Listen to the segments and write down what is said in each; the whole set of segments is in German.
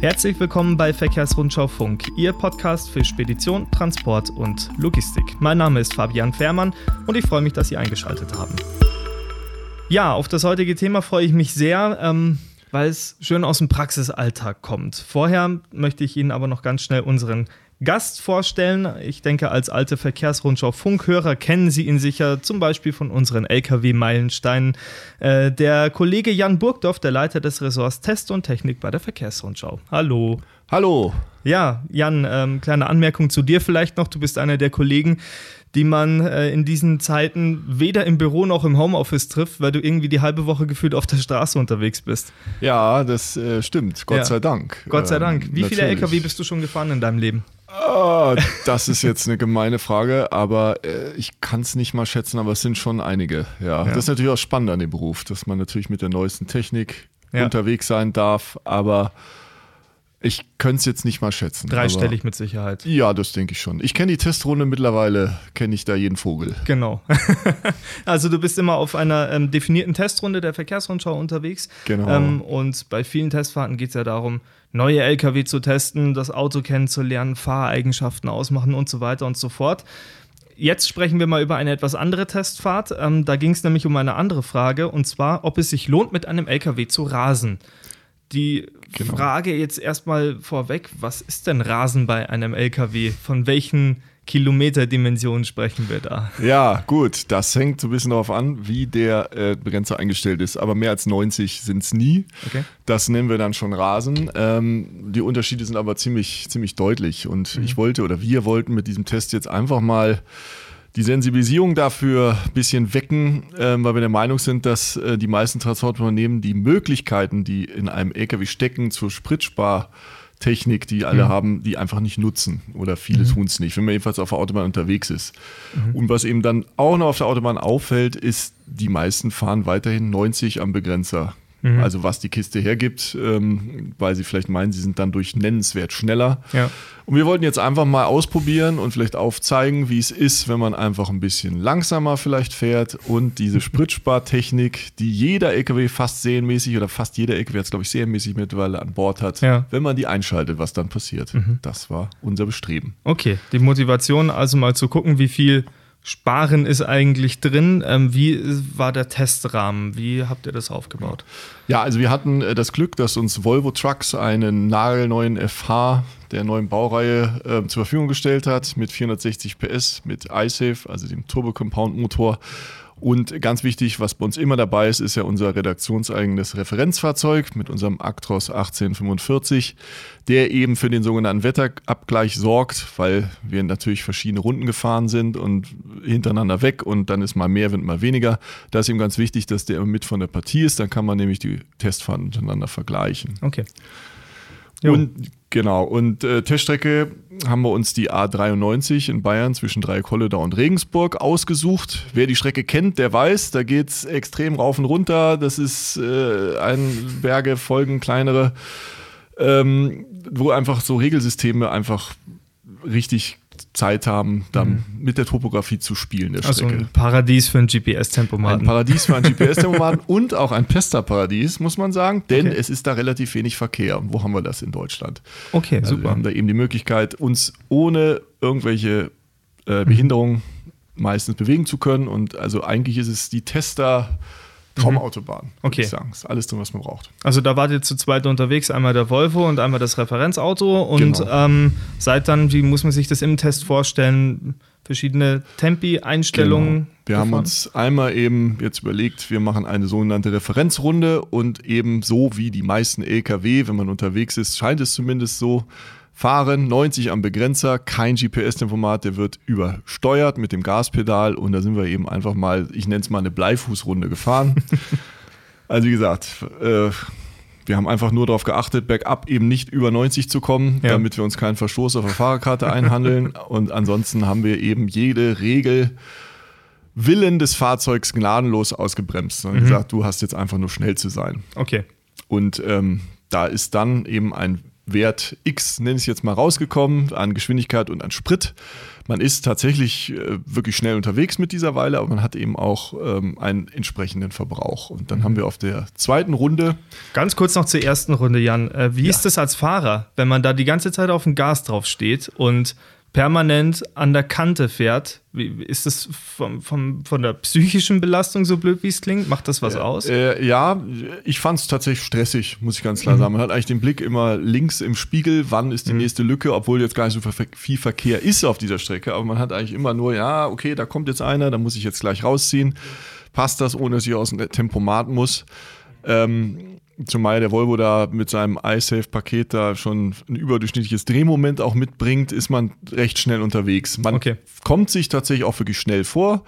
Herzlich willkommen bei Verkehrsrundschau Funk, Ihr Podcast für Spedition, Transport und Logistik. Mein Name ist Fabian Fährmann und ich freue mich, dass Sie eingeschaltet haben. Ja, auf das heutige Thema freue ich mich sehr, ähm, weil es schön aus dem Praxisalltag kommt. Vorher möchte ich Ihnen aber noch ganz schnell unseren Gast vorstellen. Ich denke, als alte Verkehrsrundschau Funkhörer kennen Sie ihn sicher, zum Beispiel von unseren Lkw-Meilensteinen. Äh, der Kollege Jan Burgdorf, der Leiter des Ressorts Test und Technik bei der Verkehrsrundschau. Hallo. Hallo. Ja, Jan, ähm, kleine Anmerkung zu dir vielleicht noch. Du bist einer der Kollegen, die man äh, in diesen Zeiten weder im Büro noch im Homeoffice trifft, weil du irgendwie die halbe Woche gefühlt auf der Straße unterwegs bist. Ja, das äh, stimmt. Gott ja. sei Dank. Gott sei Dank. Wie ähm, viele LKW bist du schon gefahren in deinem Leben? Oh, das ist jetzt eine gemeine Frage, aber äh, ich kann es nicht mal schätzen, aber es sind schon einige. Ja. ja. das ist natürlich auch spannend an dem Beruf, dass man natürlich mit der neuesten Technik ja. unterwegs sein darf, aber ich könnte es jetzt nicht mal schätzen. Dreistellig mit Sicherheit. Ja, das denke ich schon. Ich kenne die Testrunde mittlerweile, kenne ich da jeden Vogel. Genau. also du bist immer auf einer ähm, definierten Testrunde der Verkehrsrundschau unterwegs. Genau. Ähm, und bei vielen Testfahrten geht es ja darum, neue Lkw zu testen, das Auto kennenzulernen, Fahreigenschaften ausmachen und so weiter und so fort. Jetzt sprechen wir mal über eine etwas andere Testfahrt. Ähm, da ging es nämlich um eine andere Frage, und zwar, ob es sich lohnt, mit einem Lkw zu rasen. Die genau. Frage jetzt erstmal vorweg, was ist denn Rasen bei einem LKW? Von welchen Kilometerdimensionen sprechen wir da? Ja, gut, das hängt so ein bisschen darauf an, wie der äh, Begrenzer eingestellt ist. Aber mehr als 90 sind es nie. Okay. Das nennen wir dann schon Rasen. Ähm, die Unterschiede sind aber ziemlich, ziemlich deutlich. Und mhm. ich wollte oder wir wollten mit diesem Test jetzt einfach mal die Sensibilisierung dafür ein bisschen wecken, äh, weil wir der Meinung sind, dass äh, die meisten Transportunternehmen die Möglichkeiten, die in einem LKW stecken, zur Spritspartechnik, die alle mhm. haben, die einfach nicht nutzen oder viele mhm. tun es nicht, wenn man jedenfalls auf der Autobahn unterwegs ist. Mhm. Und was eben dann auch noch auf der Autobahn auffällt, ist, die meisten fahren weiterhin 90 am Begrenzer. Mhm. Also was die Kiste hergibt, ähm, weil sie vielleicht meinen, sie sind dann durch nennenswert schneller. Ja. Und wir wollten jetzt einfach mal ausprobieren und vielleicht aufzeigen, wie es ist, wenn man einfach ein bisschen langsamer vielleicht fährt und diese Spritspartechnik, die jeder LKW fast serienmäßig oder fast jeder LKW jetzt glaube ich serienmäßig mittlerweile an Bord hat, ja. wenn man die einschaltet, was dann passiert. Mhm. Das war unser Bestreben. Okay, die Motivation also mal zu gucken, wie viel Sparen ist eigentlich drin. Ähm, wie war der Testrahmen? Wie habt ihr das aufgebaut? Ja, also wir hatten äh, das Glück, dass uns Volvo Trucks einen nagelneuen FH der neuen Baureihe äh, zur Verfügung gestellt hat mit 460 PS, mit iSafe, also dem Turbo Compound Motor und ganz wichtig, was bei uns immer dabei ist, ist ja unser redaktionseigenes Referenzfahrzeug mit unserem Actros 1845, der eben für den sogenannten Wetterabgleich sorgt, weil wir natürlich verschiedene Runden gefahren sind und hintereinander weg und dann ist mal mehr Wind, mal weniger. Da ist eben ganz wichtig, dass der mit von der Partie ist, dann kann man nämlich die Testfahrten miteinander vergleichen. Okay. Jo. Und genau, und äh, Teststrecke haben wir uns die A93 in Bayern zwischen Dreieck-Holledau und Regensburg ausgesucht. Wer die Strecke kennt, der weiß, da geht es extrem rauf und runter. Das ist äh, ein Berge, Folgen, kleinere, ähm, wo einfach so Regelsysteme einfach richtig Zeit haben, dann mhm. mit der Topografie zu spielen. Der also ein Paradies für ein GPS-Tempomaten. Ein Paradies für ein GPS-Tempomaten und auch ein Pesta-Paradies, muss man sagen, denn okay. es ist da relativ wenig Verkehr. Wo haben wir das in Deutschland? Okay, also super. Wir haben da eben die Möglichkeit, uns ohne irgendwelche äh, Behinderungen mhm. meistens bewegen zu können. Und also eigentlich ist es die Tester- Traumautobahn. Mhm. Okay. Ich sagen. Ist alles drin, was man braucht. Also da wart ihr zu zweit unterwegs, einmal der Volvo und einmal das Referenzauto. Und genau. ähm, seid dann, wie muss man sich das im Test vorstellen, verschiedene Tempi-Einstellungen. Genau. Wir gefahren? haben uns einmal eben jetzt überlegt, wir machen eine sogenannte Referenzrunde und eben so wie die meisten LKW, wenn man unterwegs ist, scheint es zumindest so, fahren, 90 am Begrenzer, kein GPS-Tempomat, der wird übersteuert mit dem Gaspedal und da sind wir eben einfach mal, ich nenne es mal eine Bleifußrunde gefahren. also wie gesagt, äh, wir haben einfach nur darauf geachtet, bergab eben nicht über 90 zu kommen, ja. damit wir uns keinen Verstoß auf der Fahrerkarte einhandeln und ansonsten haben wir eben jede Regel Willen des Fahrzeugs gnadenlos ausgebremst und mhm. gesagt, du hast jetzt einfach nur schnell zu sein. Okay. Und ähm, da ist dann eben ein Wert X, nenne ich es jetzt mal, rausgekommen an Geschwindigkeit und an Sprit. Man ist tatsächlich äh, wirklich schnell unterwegs mit dieser Weile, aber man hat eben auch ähm, einen entsprechenden Verbrauch. Und dann haben wir auf der zweiten Runde. Ganz kurz noch zur ersten Runde, Jan. Äh, wie ja. ist das als Fahrer, wenn man da die ganze Zeit auf dem Gas drauf steht und permanent an der Kante fährt. Ist das vom, vom, von der psychischen Belastung so blöd, wie es klingt? Macht das was äh, aus? Äh, ja, ich fand es tatsächlich stressig, muss ich ganz klar mhm. sagen. Man hat eigentlich den Blick immer links im Spiegel, wann ist die mhm. nächste Lücke, obwohl jetzt gar nicht so viel Verkehr ist auf dieser Strecke. Aber man hat eigentlich immer nur, ja, okay, da kommt jetzt einer, da muss ich jetzt gleich rausziehen. Passt das, ohne dass ich aus dem Tempomat muss? Ähm, zumal der Volvo da mit seinem iSafe-Paket da schon ein überdurchschnittliches Drehmoment auch mitbringt, ist man recht schnell unterwegs. Man okay. kommt sich tatsächlich auch wirklich schnell vor.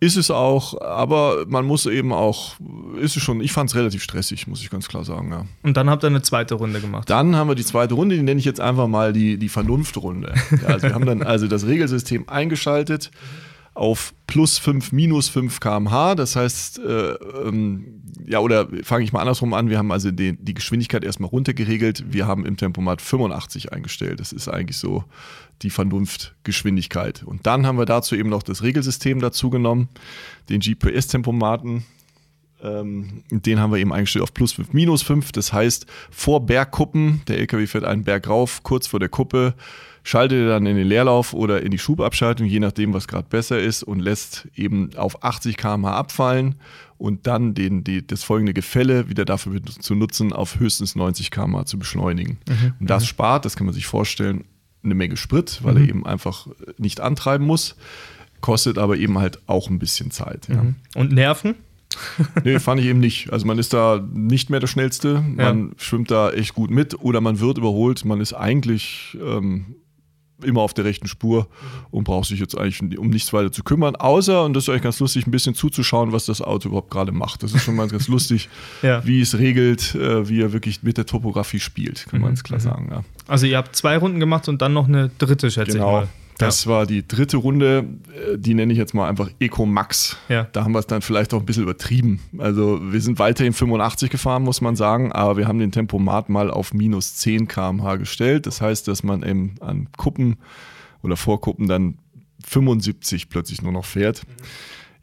Ist es auch, aber man muss eben auch, ist es schon, ich fand es relativ stressig, muss ich ganz klar sagen. Ja. Und dann habt ihr eine zweite Runde gemacht. Dann haben wir die zweite Runde, die nenne ich jetzt einfach mal die, die Vernunftrunde. Ja, also wir haben dann also das Regelsystem eingeschaltet auf plus 5, minus 5 km/h. Das heißt, äh, ähm, ja, oder fange ich mal andersrum an. Wir haben also die, die Geschwindigkeit erstmal runtergeregelt. Wir haben im Tempomat 85 eingestellt. Das ist eigentlich so die Vernunftgeschwindigkeit. Und dann haben wir dazu eben noch das Regelsystem dazu genommen, den GPS-Tempomaten. Ähm, den haben wir eben eingestellt auf plus 5, minus 5. Das heißt, vor Bergkuppen, der LKW fährt einen Berg rauf, kurz vor der Kuppe, schaltet er dann in den Leerlauf oder in die Schubabschaltung, je nachdem, was gerade besser ist, und lässt eben auf 80 km/h abfallen und dann den, die, das folgende Gefälle wieder dafür zu nutzen, auf höchstens 90 km/h zu beschleunigen. Mhm. Und das mhm. spart, das kann man sich vorstellen, eine Menge Sprit, weil mhm. er eben einfach nicht antreiben muss, kostet aber eben halt auch ein bisschen Zeit. Ja. Mhm. Und Nerven? nee, fand ich eben nicht. Also man ist da nicht mehr der Schnellste, man ja. schwimmt da echt gut mit oder man wird überholt, man ist eigentlich ähm, immer auf der rechten Spur und braucht sich jetzt eigentlich um nichts weiter zu kümmern, außer, und das ist eigentlich ganz lustig, ein bisschen zuzuschauen, was das Auto überhaupt gerade macht. Das ist schon mal ganz lustig, ja. wie es regelt, äh, wie er wirklich mit der Topografie spielt, kann man mhm. klar mhm. sagen. Ja. Also ihr habt zwei Runden gemacht und dann noch eine dritte, schätze genau. ich mal. Das ja. war die dritte Runde, äh, die nenne ich jetzt mal einfach Eco Max. Ja. Da haben wir es dann vielleicht auch ein bisschen übertrieben. Also wir sind weiterhin 85 gefahren, muss man sagen, aber wir haben den Tempomat mal auf minus 10 km/h gestellt. Das heißt, dass man eben an Kuppen oder Vorkuppen dann 75 plötzlich nur noch fährt.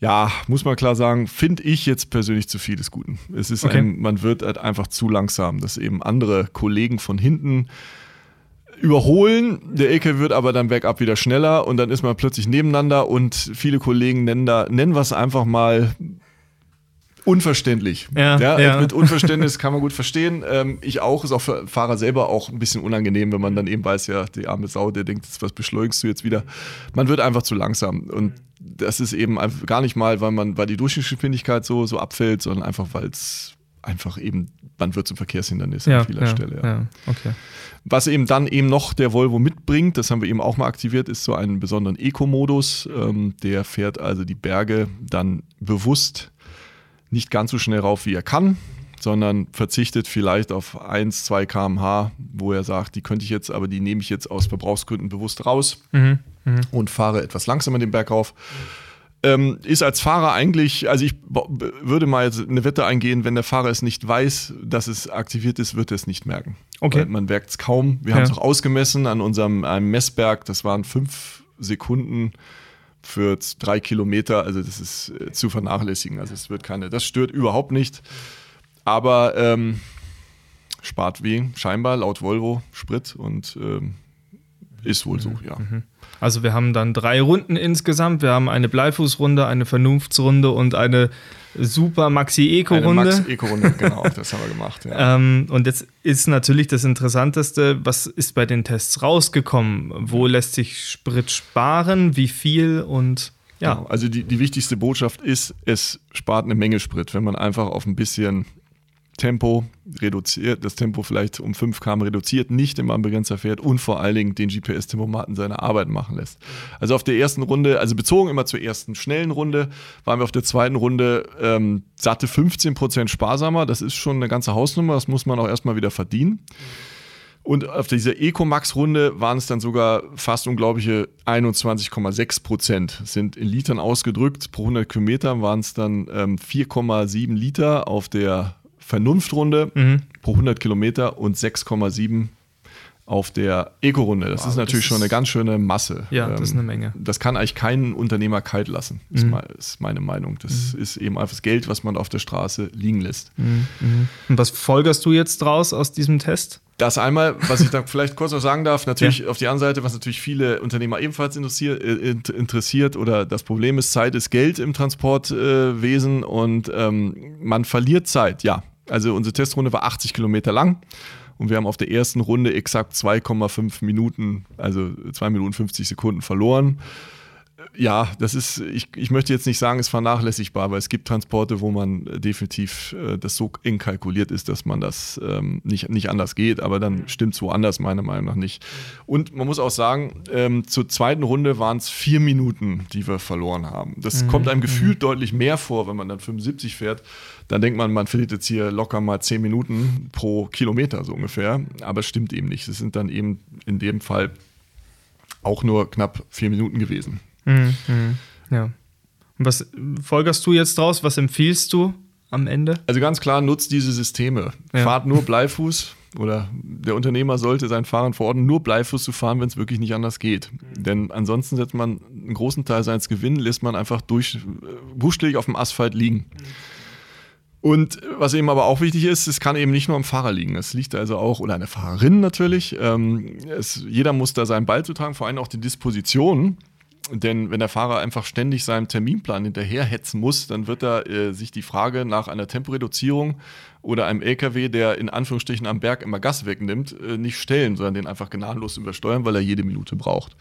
Ja, muss man klar sagen, finde ich jetzt persönlich zu viel des Guten. Es ist okay. ein, man wird halt einfach zu langsam, dass eben andere Kollegen von hinten überholen. Der LKW wird aber dann bergab wieder schneller und dann ist man plötzlich nebeneinander und viele Kollegen nennen da, nennen wir es einfach mal unverständlich. Ja, ja, ja, Mit Unverständnis kann man gut verstehen. Ähm, ich auch, ist auch für Fahrer selber auch ein bisschen unangenehm, wenn man dann eben weiß, ja, die arme Sau, der denkt, was beschleunigst du jetzt wieder. Man wird einfach zu langsam. Und das ist eben gar nicht mal, weil man, weil die Durchschnittsgeschwindigkeit so, so abfällt, sondern einfach, weil es einfach eben, man wird zum Verkehrshindernis ja, an vieler ja, Stelle. Ja. Okay. Was eben dann eben noch der Volvo mitbringt, das haben wir eben auch mal aktiviert, ist so einen besonderen Eco-Modus. Ähm, der fährt also die Berge dann bewusst nicht ganz so schnell rauf, wie er kann, sondern verzichtet vielleicht auf 1, 2 km/h, wo er sagt, die könnte ich jetzt, aber die nehme ich jetzt aus Verbrauchsgründen bewusst raus mhm, mh. und fahre etwas langsamer den Berg rauf. Ähm, ist als Fahrer eigentlich, also ich würde mal jetzt eine Wette eingehen, wenn der Fahrer es nicht weiß, dass es aktiviert ist, wird er es nicht merken. Okay. Weil man merkt es kaum. Wir ja. haben es auch ausgemessen an unserem einem Messberg, das waren fünf Sekunden für drei Kilometer, also das ist äh, zu vernachlässigen. Also es wird keine, das stört überhaupt nicht. Aber ähm, spart weh, scheinbar laut Volvo Sprit und ähm, ist wohl so, mhm. ja. Mhm. Also wir haben dann drei Runden insgesamt. Wir haben eine Bleifußrunde, eine Vernunftsrunde und eine Super Maxi Eco Runde. Eine Max Eco Runde, genau, das haben wir gemacht. Ja. ähm, und jetzt ist natürlich das Interessanteste, was ist bei den Tests rausgekommen? Wo lässt sich Sprit sparen? Wie viel und ja. Genau. Also die, die wichtigste Botschaft ist, es spart eine Menge Sprit, wenn man einfach auf ein bisschen Tempo reduziert, das Tempo vielleicht um 5 km reduziert, nicht im Anbegrenzer fährt und vor allen Dingen den GPS-Tempomaten seine Arbeit machen lässt. Also auf der ersten Runde, also bezogen immer zur ersten schnellen Runde, waren wir auf der zweiten Runde ähm, satte 15% sparsamer. Das ist schon eine ganze Hausnummer, das muss man auch erstmal wieder verdienen. Und auf dieser Ecomax-Runde waren es dann sogar fast unglaubliche 21,6 Prozent. Sind in Litern ausgedrückt. Pro 100 Kilometer waren es dann ähm, 4,7 Liter auf der Vernunftrunde mhm. pro 100 Kilometer und 6,7 auf der Eco-Runde. Das wow, ist natürlich das schon eine ganz schöne Masse. Ja, das ist eine ähm, Menge. Das kann eigentlich keinen Unternehmer kalt lassen, ist, mhm. ist meine Meinung. Das mhm. ist eben einfach das Geld, was man auf der Straße liegen lässt. Mhm. mhm. Und was folgerst du jetzt draus aus diesem Test? Das einmal, was ich da vielleicht kurz noch sagen darf, natürlich ja. auf die andere Seite, was natürlich viele Unternehmer ebenfalls interessiert, äh, interessiert oder das Problem ist, Zeit ist Geld im Transportwesen äh, und ähm, man verliert Zeit, ja. Also unsere Testrunde war 80 Kilometer lang und wir haben auf der ersten Runde exakt 2,5 Minuten, also 2 Minuten 50 Sekunden verloren ja, das ist, ich, ich möchte jetzt nicht sagen, es ist vernachlässigbar, weil es gibt Transporte, wo man definitiv äh, das so eng kalkuliert ist, dass man das ähm, nicht, nicht anders geht, aber dann stimmt es woanders meiner Meinung nach nicht. Und man muss auch sagen, ähm, zur zweiten Runde waren es vier Minuten, die wir verloren haben. Das mhm. kommt einem gefühlt mhm. deutlich mehr vor, wenn man dann 75 fährt. Dann denkt man, man verliert jetzt hier locker mal zehn Minuten pro Kilometer so ungefähr, aber es stimmt eben nicht. Es sind dann eben in dem Fall auch nur knapp vier Minuten gewesen. Mhm, mhm, ja. Und was folgerst du jetzt draus? Was empfiehlst du am Ende? Also ganz klar, nutzt diese Systeme. Ja. Fahrt nur Bleifuß oder der Unternehmer sollte seinen Fahrern verordnen, nur Bleifuß zu fahren, wenn es wirklich nicht anders geht. Mhm. Denn ansonsten setzt man einen großen Teil seines Gewinns, lässt man einfach durch, äh, auf dem Asphalt liegen. Mhm. Und was eben aber auch wichtig ist, es kann eben nicht nur am Fahrer liegen. Es liegt also auch, oder eine Fahrerin natürlich. Ähm, es, jeder muss da seinen Ball zu tragen, vor allem auch die Disposition. Denn wenn der Fahrer einfach ständig seinem Terminplan hinterherhetzen muss, dann wird er äh, sich die Frage nach einer Temporeduzierung oder einem LKW, der in Anführungsstrichen am Berg immer Gas wegnimmt, äh, nicht stellen, sondern den einfach gnadenlos übersteuern, weil er jede Minute braucht.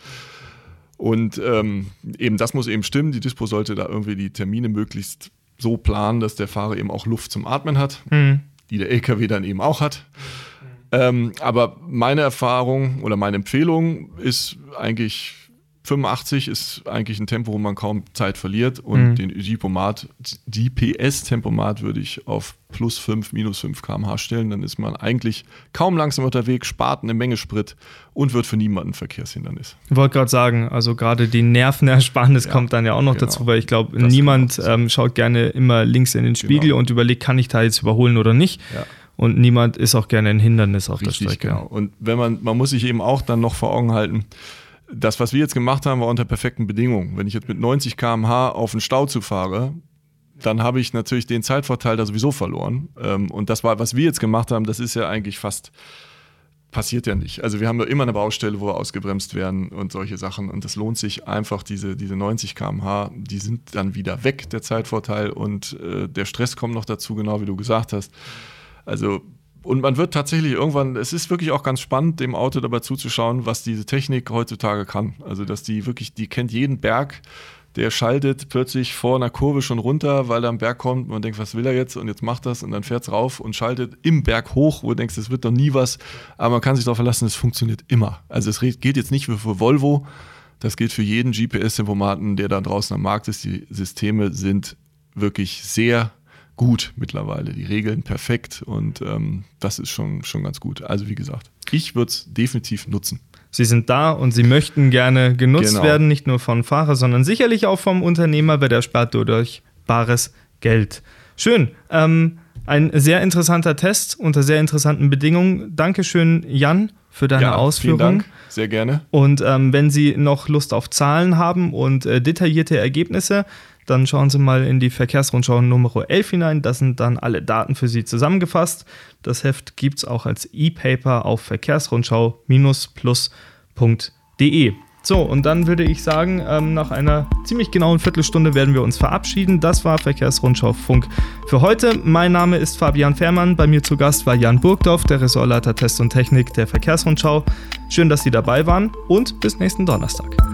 Und ähm, eben das muss eben stimmen. Die Dispo sollte da irgendwie die Termine möglichst so planen, dass der Fahrer eben auch Luft zum Atmen hat, mhm. die der LKW dann eben auch hat. Ähm, aber meine Erfahrung oder meine Empfehlung ist eigentlich 85 ist eigentlich ein Tempo, wo man kaum Zeit verliert und mhm. den GPS-Tempomat GPS würde ich auf plus 5, minus 5 km/h stellen. Dann ist man eigentlich kaum langsam unterwegs, spart eine Menge Sprit und wird für niemanden Verkehrshindernis. Ich wollte gerade sagen, also gerade die Nervenersparnis ja, kommt dann ja auch noch genau. dazu, weil ich glaube, niemand ähm, schaut gerne immer links in den Spiegel genau. und überlegt, kann ich da jetzt überholen oder nicht. Ja. Und niemand ist auch gerne ein Hindernis auf Richtig, der Strecke. Genau. Und wenn man, man muss sich eben auch dann noch vor Augen halten, das, was wir jetzt gemacht haben, war unter perfekten Bedingungen. Wenn ich jetzt mit 90 km/h auf den Stau fahre, dann habe ich natürlich den Zeitvorteil da sowieso verloren. Ähm, und das was wir jetzt gemacht haben, das ist ja eigentlich fast passiert ja nicht. Also wir haben ja immer eine Baustelle, wo wir ausgebremst werden und solche Sachen. Und das lohnt sich einfach, diese, diese 90 km/h, die sind dann wieder weg, der Zeitvorteil. Und äh, der Stress kommt noch dazu, genau wie du gesagt hast. Also und man wird tatsächlich irgendwann, es ist wirklich auch ganz spannend, dem Auto dabei zuzuschauen, was diese Technik heutzutage kann. Also, dass die wirklich, die kennt jeden Berg, der schaltet plötzlich vor einer Kurve schon runter, weil da ein Berg kommt. Man denkt, was will er jetzt? Und jetzt macht das und dann fährt es rauf und schaltet im Berg hoch, wo du denkst, das wird doch nie was. Aber man kann sich darauf verlassen, es funktioniert immer. Also es gilt jetzt nicht für Volvo, das gilt für jeden GPS-Tempomaten, der da draußen am Markt ist. Die Systeme sind wirklich sehr gut mittlerweile. Die Regeln perfekt und ähm, das ist schon, schon ganz gut. Also wie gesagt, ich würde es definitiv nutzen. Sie sind da und sie möchten gerne genutzt genau. werden, nicht nur von Fahrer, sondern sicherlich auch vom Unternehmer, weil der spart dadurch bares Geld. Schön. Ähm, ein sehr interessanter Test unter sehr interessanten Bedingungen. Dankeschön, Jan, für deine ja, Ausführungen. Vielen Dank. Sehr gerne. Und ähm, wenn Sie noch Lust auf Zahlen haben und äh, detaillierte Ergebnisse, dann schauen Sie mal in die Verkehrsrundschau Nummer 11 hinein. Da sind dann alle Daten für Sie zusammengefasst. Das Heft gibt es auch als E-Paper auf verkehrsrundschau-plus.de. So, und dann würde ich sagen, ähm, nach einer ziemlich genauen Viertelstunde werden wir uns verabschieden. Das war Verkehrsrundschau Funk für heute. Mein Name ist Fabian Fährmann. Bei mir zu Gast war Jan Burgdorf, der Ressortleiter Test und Technik der Verkehrsrundschau. Schön, dass Sie dabei waren und bis nächsten Donnerstag.